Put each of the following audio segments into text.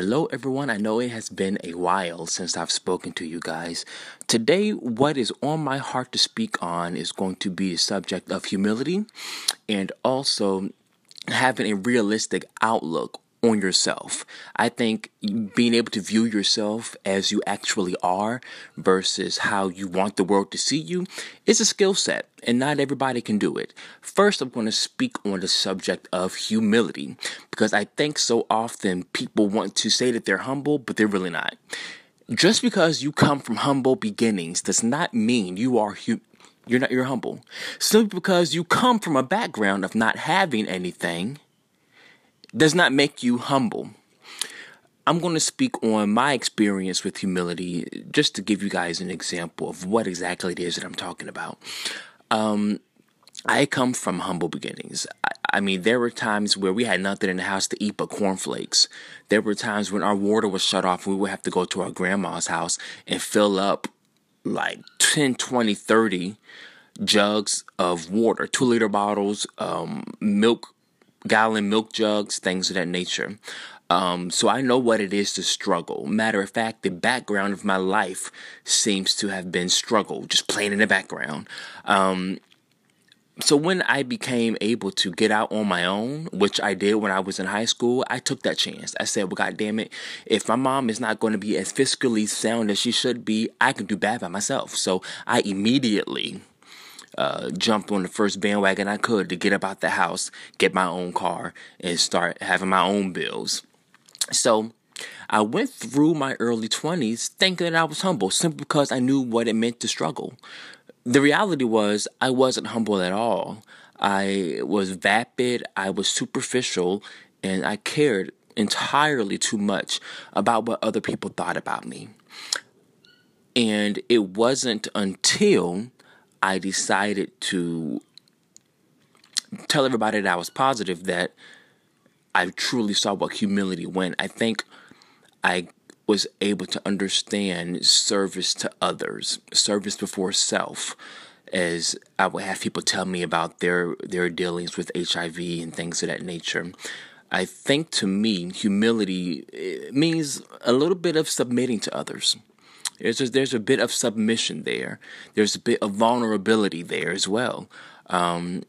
Hello, everyone. I know it has been a while since I've spoken to you guys. Today, what is on my heart to speak on is going to be the subject of humility and also having a realistic outlook on yourself. I think being able to view yourself as you actually are versus how you want the world to see you is a skill set, and not everybody can do it. First, I'm going to speak on the subject of humility because I think so often people want to say that they're humble, but they're really not. Just because you come from humble beginnings does not mean you are hu- you're not you're humble. Simply because you come from a background of not having anything does not make you humble. I'm going to speak on my experience with humility just to give you guys an example of what exactly it is that I'm talking about. Um, I come from humble beginnings. I, I, mean, there were times where we had nothing in the house to eat but cornflakes. There were times when our water was shut off. We would have to go to our grandma's house and fill up like 10, 20, 30 jugs of water, two liter bottles, um, milk gallon milk jugs, things of that nature. Um, so I know what it is to struggle. Matter of fact, the background of my life seems to have been struggle, just playing in the background. Um, so when I became able to get out on my own, which I did when I was in high school, I took that chance. I said, "Well, God damn it, if my mom is not going to be as fiscally sound as she should be, I can do bad by myself." So I immediately uh, jumped on the first bandwagon I could to get up out the house, get my own car, and start having my own bills. So I went through my early 20s thinking that I was humble simply because I knew what it meant to struggle. The reality was, I wasn't humble at all. I was vapid, I was superficial, and I cared entirely too much about what other people thought about me. And it wasn't until I decided to tell everybody that I was positive that I truly saw what humility went. I think I was able to understand service to others, service before self, as I would have people tell me about their their dealings with HIV and things of that nature. I think to me, humility eh, means a little bit of submitting to others. There's a, there's a bit of submission there. There's a bit of vulnerability there as well. Um,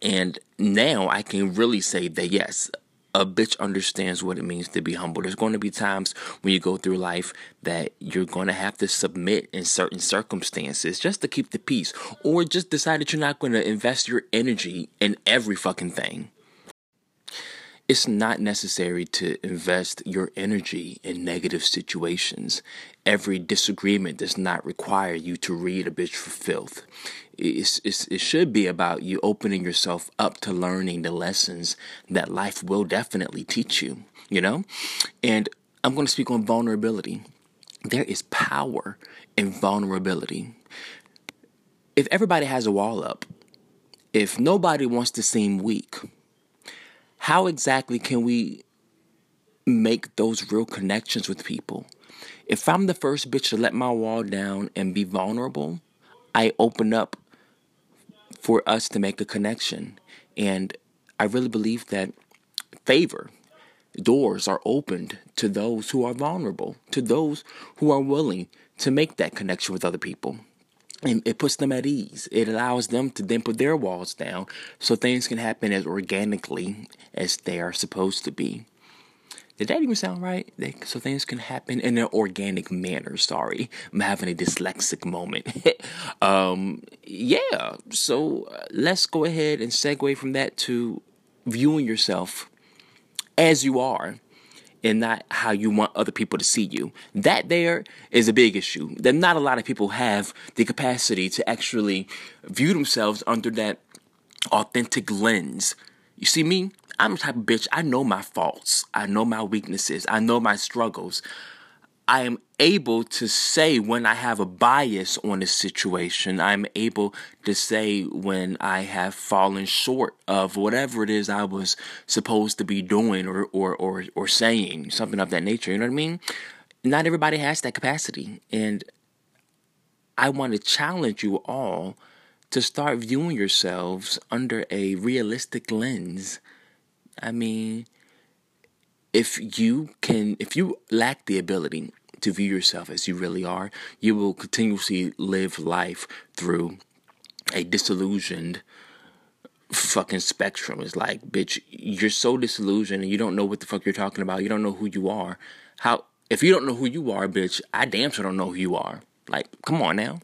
and now I can really say that yes, a bitch understands what it means to be humble. There's going to be times when you go through life that you're going to have to submit in certain circumstances just to keep the peace, or just decide that you're not going to invest your energy in every fucking thing it's not necessary to invest your energy in negative situations. Every disagreement does not require you to read a bitch for filth. It's, it's, it should be about you opening yourself up to learning the lessons that life will definitely teach you, you know? And I'm going to speak on vulnerability. There is power in vulnerability. If everybody has a wall up, if nobody wants to seem weak, how exactly can we make those real connections with people? If I'm the first bitch to let my wall down and be vulnerable, I open up for us to make a connection. And I really believe that favor, doors are opened to those who are vulnerable, to those who are willing to make that connection with other people and it puts them at ease. It allows them to then put their walls down so things can happen as organically as they are supposed to be. Did that even sound right? They, so things can happen in an organic manner. Sorry, I'm having a dyslexic moment. um, yeah, so uh, let's go ahead and segue from that to viewing yourself as you are and not how you want other people to see you. That there is a big issue. That not a lot of people have the capacity to actually view themselves under that authentic lens. You see me? I'm the type of bitch, I know my faults. I know my weaknesses. I know my struggles. I am able to say when I have a bias on a situation. I'm able to say when I have fallen short of whatever it is I was supposed to be doing or, or, or, or saying, something of that nature. You know what I mean? Not everybody has that capacity. And I want to challenge you all to start viewing yourselves under a realistic lens. I mean, if you can, if you lack the ability to view yourself as you really are, you will continuously live life through a disillusioned fucking spectrum. It's like, bitch, you're so disillusioned and you don't know what the fuck you're talking about. You don't know who you are. How if you don't know who you are, bitch, I damn sure don't know who you are. Like, come on now.